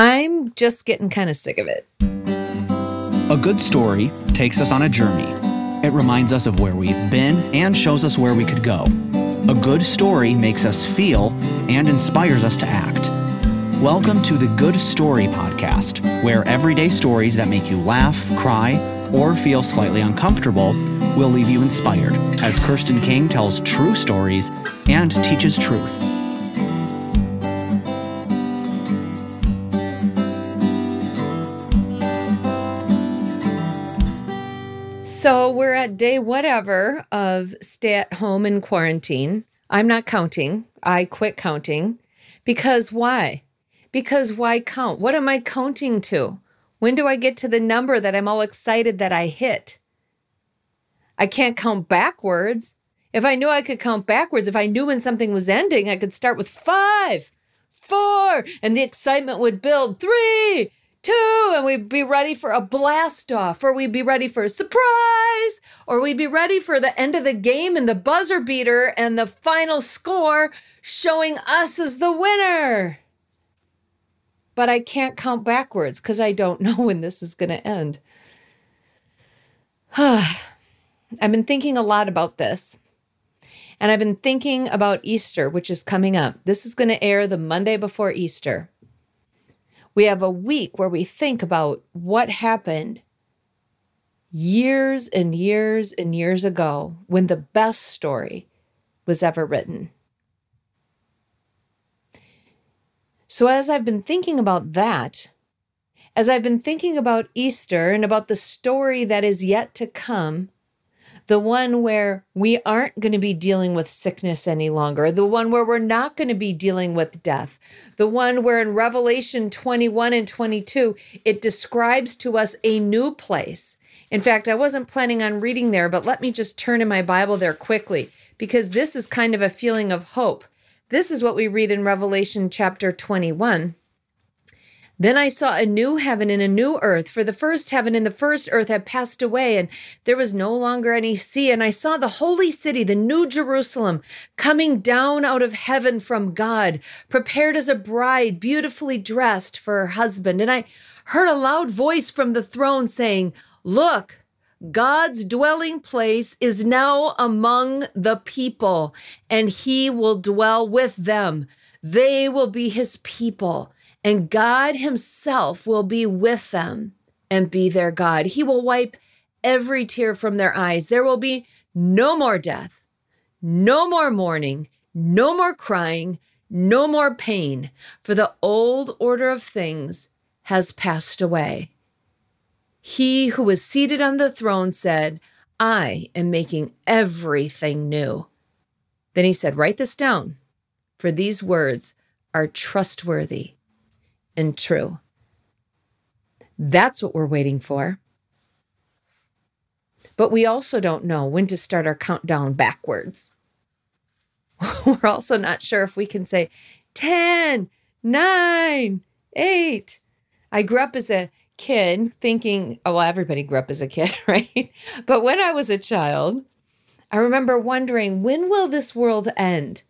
I'm just getting kind of sick of it. A good story takes us on a journey. It reminds us of where we've been and shows us where we could go. A good story makes us feel and inspires us to act. Welcome to the Good Story Podcast, where everyday stories that make you laugh, cry, or feel slightly uncomfortable will leave you inspired as Kirsten King tells true stories and teaches truth. So we're at day whatever of stay at home and quarantine. I'm not counting. I quit counting. Because why? Because why count? What am I counting to? When do I get to the number that I'm all excited that I hit? I can't count backwards. If I knew I could count backwards, if I knew when something was ending, I could start with five, four, and the excitement would build three, two, and we'd be ready for a blast off, or we'd be ready for a surprise, or we'd be ready for the end of the game and the buzzer beater and the final score showing us as the winner. But I can't count backwards because I don't know when this is going to end. I've been thinking a lot about this. And I've been thinking about Easter, which is coming up. This is going to air the Monday before Easter. We have a week where we think about what happened years and years and years ago when the best story was ever written. So, as I've been thinking about that, as I've been thinking about Easter and about the story that is yet to come, the one where we aren't going to be dealing with sickness any longer, the one where we're not going to be dealing with death, the one where in Revelation 21 and 22, it describes to us a new place. In fact, I wasn't planning on reading there, but let me just turn in my Bible there quickly because this is kind of a feeling of hope. This is what we read in Revelation chapter 21. Then I saw a new heaven and a new earth, for the first heaven and the first earth had passed away, and there was no longer any sea. And I saw the holy city, the new Jerusalem, coming down out of heaven from God, prepared as a bride, beautifully dressed for her husband. And I heard a loud voice from the throne saying, Look, God's dwelling place is now among the people, and he will dwell with them. They will be his people and God Himself will be with them and be their God. He will wipe every tear from their eyes. There will be no more death, no more mourning, no more crying, no more pain, for the old order of things has passed away. He who was seated on the throne said, I am making everything new. Then he said, Write this down, for these words are trustworthy and true. That's what we're waiting for. But we also don't know when to start our countdown backwards. we're also not sure if we can say 10, 9, 8. I grew up as a kid thinking, oh, well, everybody grew up as a kid, right? But when I was a child, I remember wondering, when will this world end?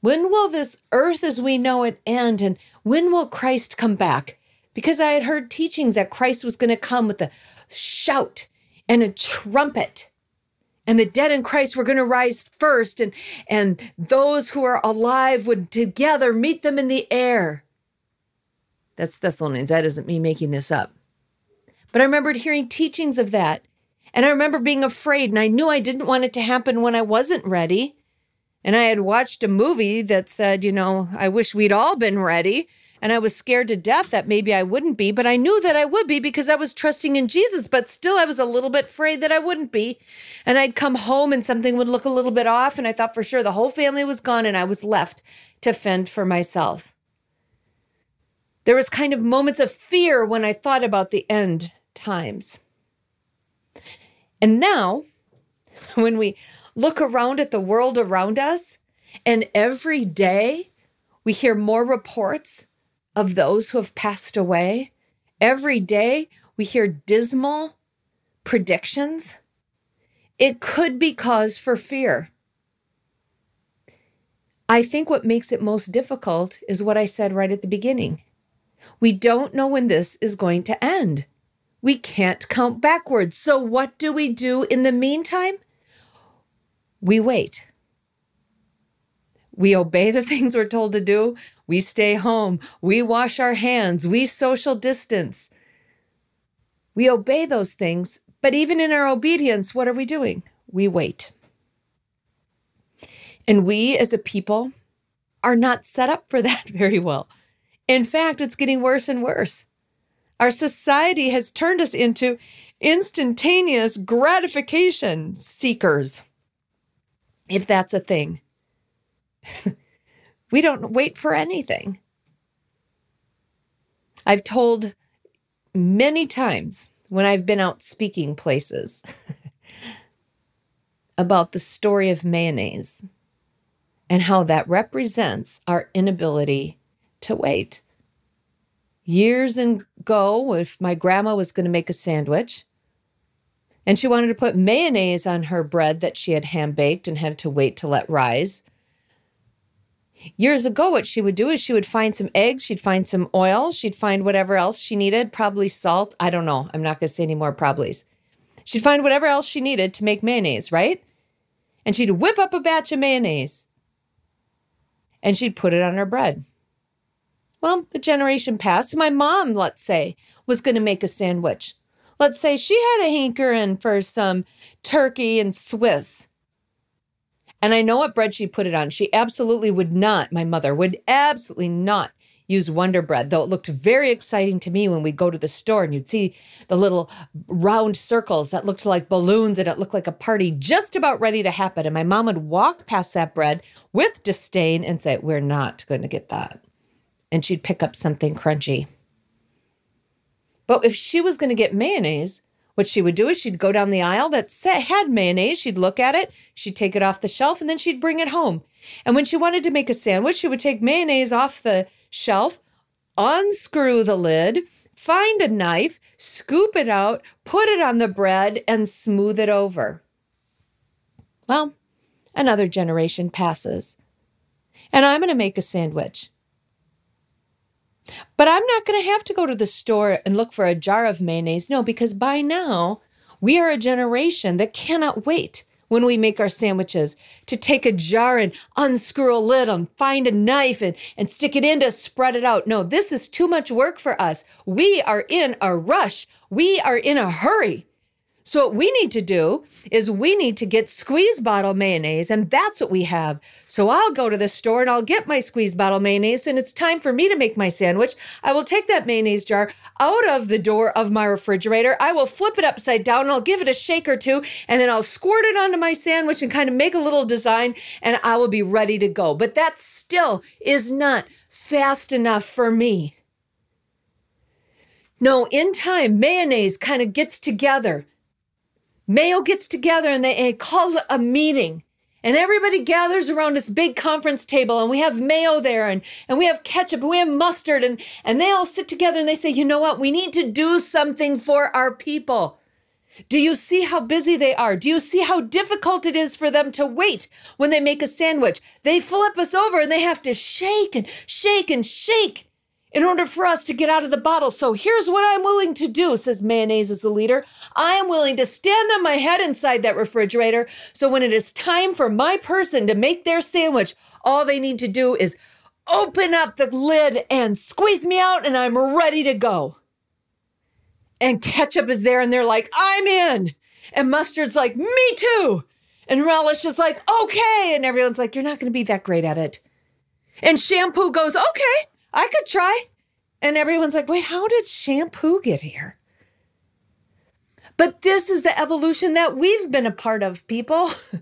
When will this earth as we know it end? And when will Christ come back? Because I had heard teachings that Christ was going to come with a shout and a trumpet. And the dead in Christ were going to rise first, and, and those who are alive would together meet them in the air. That's Thessalonians. That isn't me making this up. But I remembered hearing teachings of that. And I remember being afraid, and I knew I didn't want it to happen when I wasn't ready. And I had watched a movie that said, you know, I wish we'd all been ready. And I was scared to death that maybe I wouldn't be, but I knew that I would be because I was trusting in Jesus. But still, I was a little bit afraid that I wouldn't be. And I'd come home and something would look a little bit off. And I thought for sure the whole family was gone and I was left to fend for myself. There was kind of moments of fear when I thought about the end times. And now, when we look around at the world around us, and every day we hear more reports of those who have passed away. Every day we hear dismal predictions. It could be cause for fear. I think what makes it most difficult is what I said right at the beginning. We don't know when this is going to end. We can't count backwards. So, what do we do in the meantime? We wait. We obey the things we're told to do. We stay home. We wash our hands. We social distance. We obey those things. But even in our obedience, what are we doing? We wait. And we as a people are not set up for that very well. In fact, it's getting worse and worse. Our society has turned us into instantaneous gratification seekers, if that's a thing. we don't wait for anything. I've told many times when I've been out speaking places about the story of mayonnaise and how that represents our inability to wait. Years ago, if my grandma was going to make a sandwich and she wanted to put mayonnaise on her bread that she had hand baked and had to wait to let rise. Years ago, what she would do is she would find some eggs, she'd find some oil, she'd find whatever else she needed, probably salt. I don't know. I'm not going to say any more probablys. She'd find whatever else she needed to make mayonnaise, right? And she'd whip up a batch of mayonnaise and she'd put it on her bread. Well, the generation passed. My mom, let's say, was going to make a sandwich. Let's say she had a hankering for some turkey and Swiss. And I know what bread she put it on. She absolutely would not, my mother would absolutely not use Wonder Bread, though it looked very exciting to me when we'd go to the store and you'd see the little round circles that looked like balloons and it looked like a party just about ready to happen. And my mom would walk past that bread with disdain and say, We're not going to get that. And she'd pick up something crunchy. But if she was going to get mayonnaise, what she would do is she'd go down the aisle that had mayonnaise, she'd look at it, she'd take it off the shelf, and then she'd bring it home. And when she wanted to make a sandwich, she would take mayonnaise off the shelf, unscrew the lid, find a knife, scoop it out, put it on the bread, and smooth it over. Well, another generation passes, and I'm going to make a sandwich. But I'm not going to have to go to the store and look for a jar of mayonnaise. No, because by now we are a generation that cannot wait when we make our sandwiches to take a jar and unscrew a lid and find a knife and, and stick it in to spread it out. No, this is too much work for us. We are in a rush. We are in a hurry. So, what we need to do is we need to get squeeze bottle mayonnaise, and that's what we have. So, I'll go to the store and I'll get my squeeze bottle mayonnaise, and it's time for me to make my sandwich. I will take that mayonnaise jar out of the door of my refrigerator. I will flip it upside down and I'll give it a shake or two, and then I'll squirt it onto my sandwich and kind of make a little design, and I will be ready to go. But that still is not fast enough for me. No, in time, mayonnaise kind of gets together Mayo gets together and they and calls a meeting. And everybody gathers around this big conference table and we have mayo there and, and we have ketchup and we have mustard and, and they all sit together and they say, you know what? We need to do something for our people. Do you see how busy they are? Do you see how difficult it is for them to wait when they make a sandwich? They flip us over and they have to shake and shake and shake in order for us to get out of the bottle. So here's what I'm willing to do, says Mayonnaise as the leader. I am willing to stand on my head inside that refrigerator. So when it is time for my person to make their sandwich, all they need to do is open up the lid and squeeze me out, and I'm ready to go. And ketchup is there, and they're like, I'm in. And mustard's like, me too. And relish is like, okay. And everyone's like, you're not going to be that great at it. And shampoo goes, okay. I could try. And everyone's like, wait, how did shampoo get here? But this is the evolution that we've been a part of, people.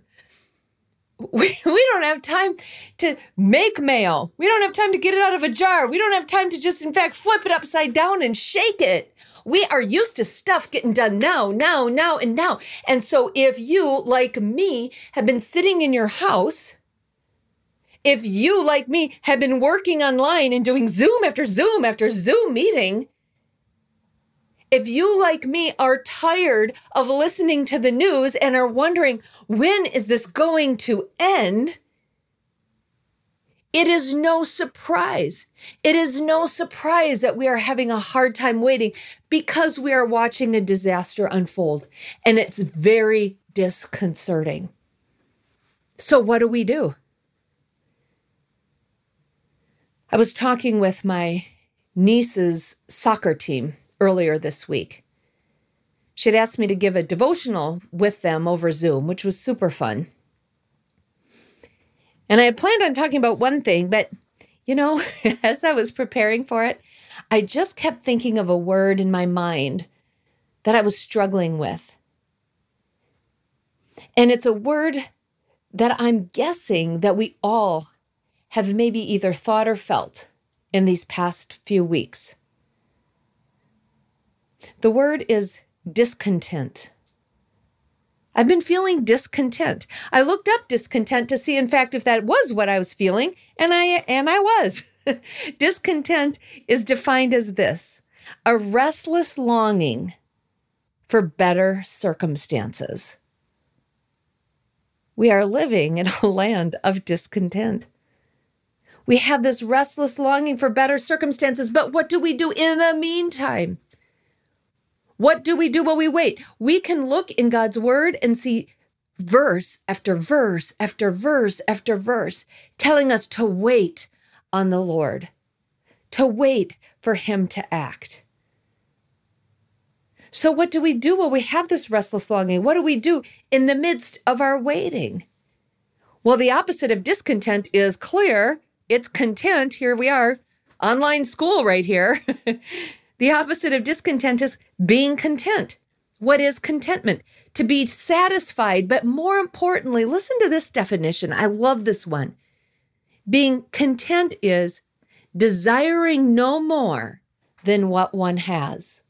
we, we don't have time to make mail. We don't have time to get it out of a jar. We don't have time to just, in fact, flip it upside down and shake it. We are used to stuff getting done now, now, now, and now. And so if you, like me, have been sitting in your house if you, like me, have been working online and doing Zoom after Zoom after Zoom meeting, if you, like me, are tired of listening to the news and are wondering, when is this going to end? It is no surprise. It is no surprise that we are having a hard time waiting because we are watching a disaster unfold and it's very disconcerting. So, what do we do? I was talking with my niece's soccer team earlier this week. She had asked me to give a devotional with them over Zoom, which was super fun. And I had planned on talking about one thing, but you know, as I was preparing for it, I just kept thinking of a word in my mind that I was struggling with. And it's a word that I'm guessing that we all have maybe either thought or felt in these past few weeks. The word is discontent. I've been feeling discontent. I looked up discontent to see in fact if that was what I was feeling and I and I was. discontent is defined as this: a restless longing for better circumstances. We are living in a land of discontent. We have this restless longing for better circumstances, but what do we do in the meantime? What do we do while we wait? We can look in God's word and see verse after verse after verse after verse telling us to wait on the Lord, to wait for Him to act. So, what do we do while we have this restless longing? What do we do in the midst of our waiting? Well, the opposite of discontent is clear. It's content. Here we are, online school right here. The opposite of discontent is being content. What is contentment? To be satisfied, but more importantly, listen to this definition. I love this one. Being content is desiring no more than what one has.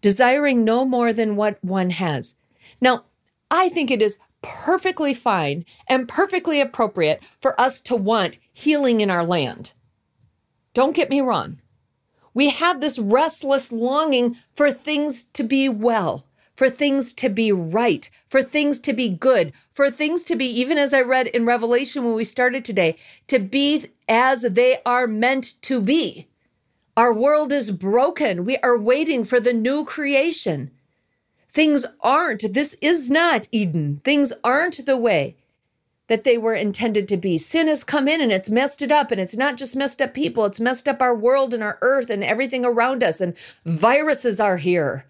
Desiring no more than what one has. Now, I think it is perfectly fine and perfectly appropriate for us to want healing in our land. Don't get me wrong. We have this restless longing for things to be well, for things to be right, for things to be good, for things to be, even as I read in Revelation when we started today, to be as they are meant to be. Our world is broken. We are waiting for the new creation. Things aren't, this is not Eden. Things aren't the way that they were intended to be. Sin has come in and it's messed it up. And it's not just messed up people, it's messed up our world and our earth and everything around us. And viruses are here.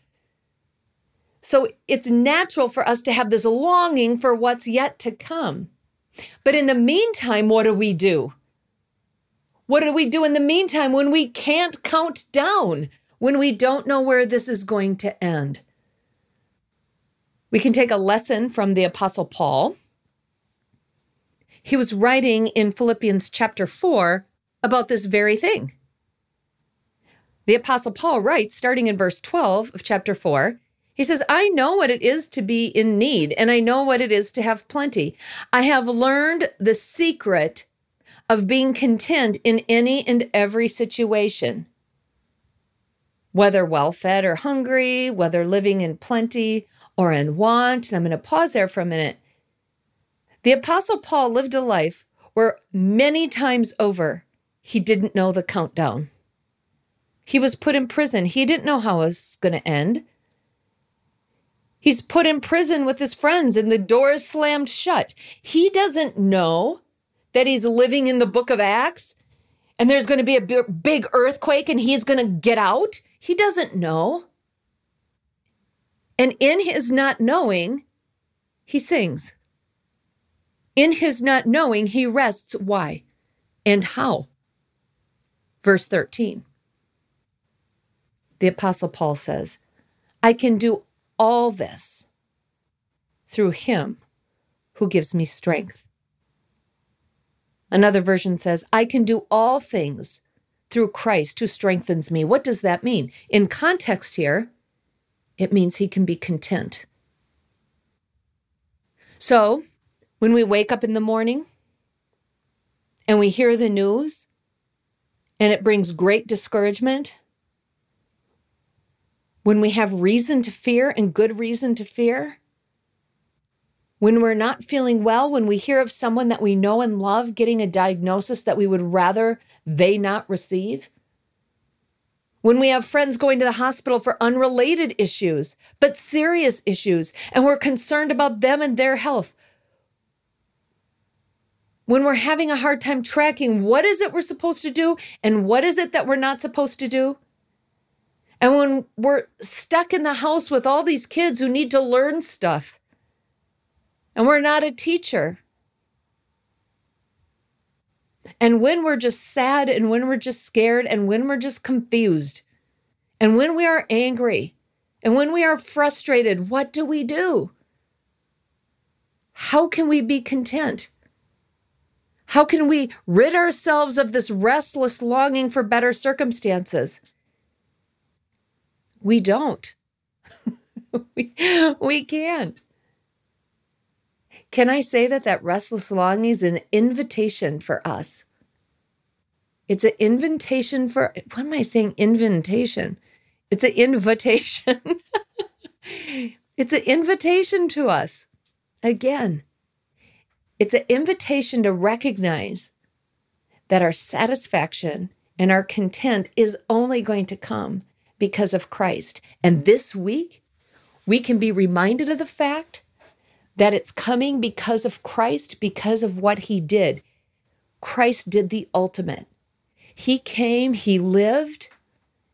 So it's natural for us to have this longing for what's yet to come. But in the meantime, what do we do? What do we do in the meantime when we can't count down, when we don't know where this is going to end? We can take a lesson from the Apostle Paul he was writing in Philippians chapter 4 about this very thing. The Apostle Paul writes, starting in verse 12 of chapter 4, he says, I know what it is to be in need, and I know what it is to have plenty. I have learned the secret of being content in any and every situation. Whether well fed or hungry, whether living in plenty or in want. And I'm going to pause there for a minute the Apostle Paul lived a life where many times over he didn't know the countdown. He was put in prison. He didn't know how it was going to end. He's put in prison with his friends and the door is slammed shut. He doesn't know that he's living in the book of Acts and there's going to be a big earthquake and he's going to get out. He doesn't know. And in his not knowing, he sings. In his not knowing, he rests. Why and how? Verse 13. The Apostle Paul says, I can do all this through him who gives me strength. Another version says, I can do all things through Christ who strengthens me. What does that mean? In context here, it means he can be content. So, when we wake up in the morning and we hear the news and it brings great discouragement, when we have reason to fear and good reason to fear, When we're not feeling well, when we hear of someone that we know and love getting a diagnosis that we would rather they not receive, when we have friends going to the hospital for unrelated issues, but serious issues, and we're concerned about them and their health. When we're having a hard time tracking what is it we're supposed to do and what is it that we're not supposed to do. And when we're stuck in the house with all these kids who need to learn stuff, and we're not a teacher. And when we're just sad and when we're just scared and when we're just confused and when we are angry and when we are frustrated, what do we do? How can we be content? How can we rid ourselves of this restless longing for better circumstances? We don't. we, we can't. Can I say that that restless longing is an invitation for us? It's an invitation for, what am I saying? Invitation. It's an invitation. it's an invitation to us. Again, it's an invitation to recognize that our satisfaction and our content is only going to come because of Christ. And this week, we can be reminded of the fact that it's coming because of Christ, because of what he did. Christ did the ultimate. He came, he lived,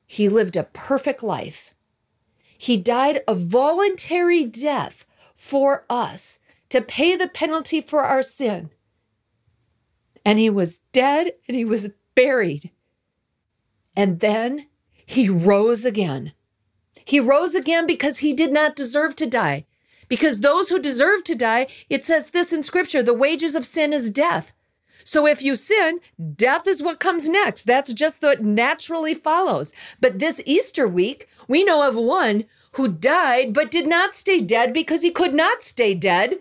he lived a perfect life. He died a voluntary death for us to pay the penalty for our sin. And he was dead and he was buried. And then he rose again. He rose again because he did not deserve to die. Because those who deserve to die, it says this in scripture the wages of sin is death. So if you sin, death is what comes next. That's just what naturally follows. But this Easter week, we know of one who died but did not stay dead because he could not stay dead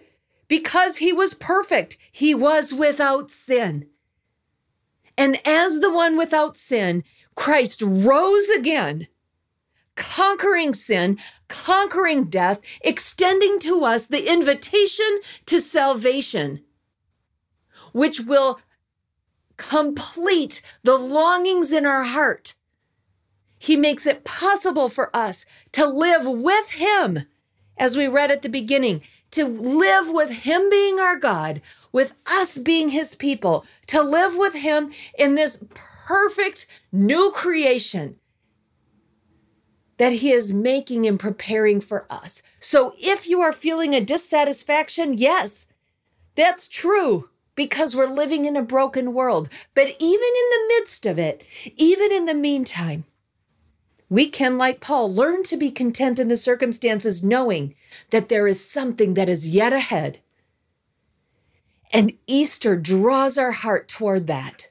because he was perfect. He was without sin. And as the one without sin, Christ rose again conquering sin, conquering death, extending to us the invitation to salvation, which will complete the longings in our heart. He makes it possible for us to live with Him, as we read at the beginning, to live with Him being our God, with us being His people, to live with Him in this perfect new creation that He is making and preparing for us. So if you are feeling a dissatisfaction, yes, that's true because we're living in a broken world. But even in the midst of it, even in the meantime, we can, like Paul, learn to be content in the circumstances, knowing that there is something that is yet ahead. And Easter draws our heart toward that.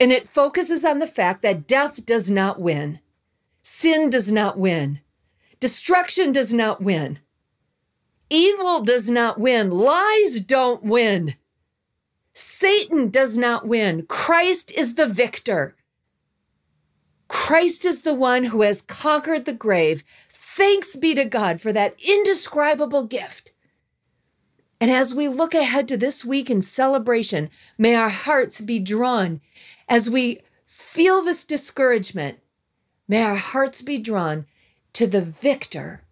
And it focuses on the fact that death does not win. Sin does not win. Destruction does not win. Evil does not win. Lies don't win. Satan does not win. Christ is the victor. Christ is the one who has conquered the grave. Thanks be to God for that indescribable gift. And as we look ahead to this week in celebration, may our hearts be drawn as we feel this discouragement May our hearts be drawn to the victor,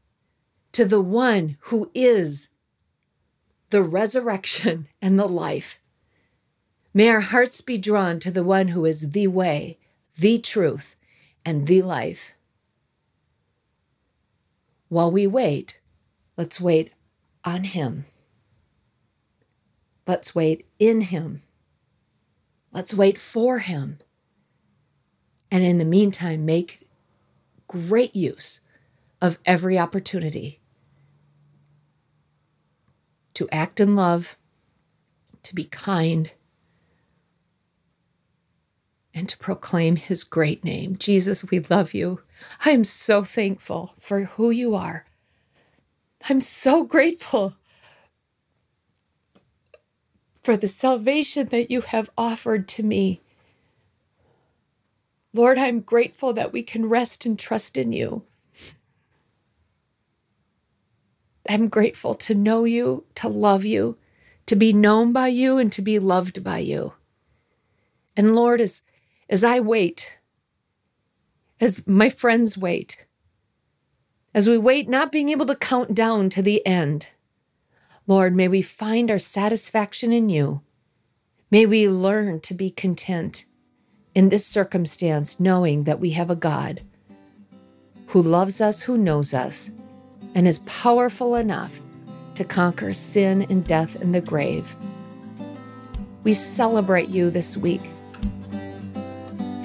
to the one who is the resurrection and the life. May our hearts be drawn to the one who is the way, the truth, and the life. While we wait, let's wait on him. Let's wait in him. Let's wait for him. And in the meantime, make great use of every opportunity to act in love, to be kind, and to proclaim his great name. Jesus, we love you. I am so thankful for who you are. I'm so grateful for the salvation that you have offered to me. Lord, I'm grateful that we can rest and trust in you. I'm grateful to know you, to love you, to be known by you, and to be loved by you. And Lord, as, as I wait, as my friends wait, as we wait, not being able to count down to the end, Lord, may we find our satisfaction in you. May we learn to be content in this circumstance, knowing that we have a God who loves us, who knows us, and is powerful enough to conquer sin and death and the grave. We celebrate you this week.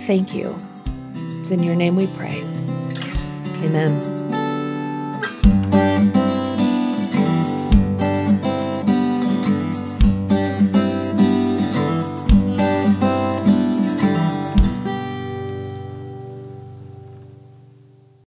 Thank you. It's in your name we pray. Amen.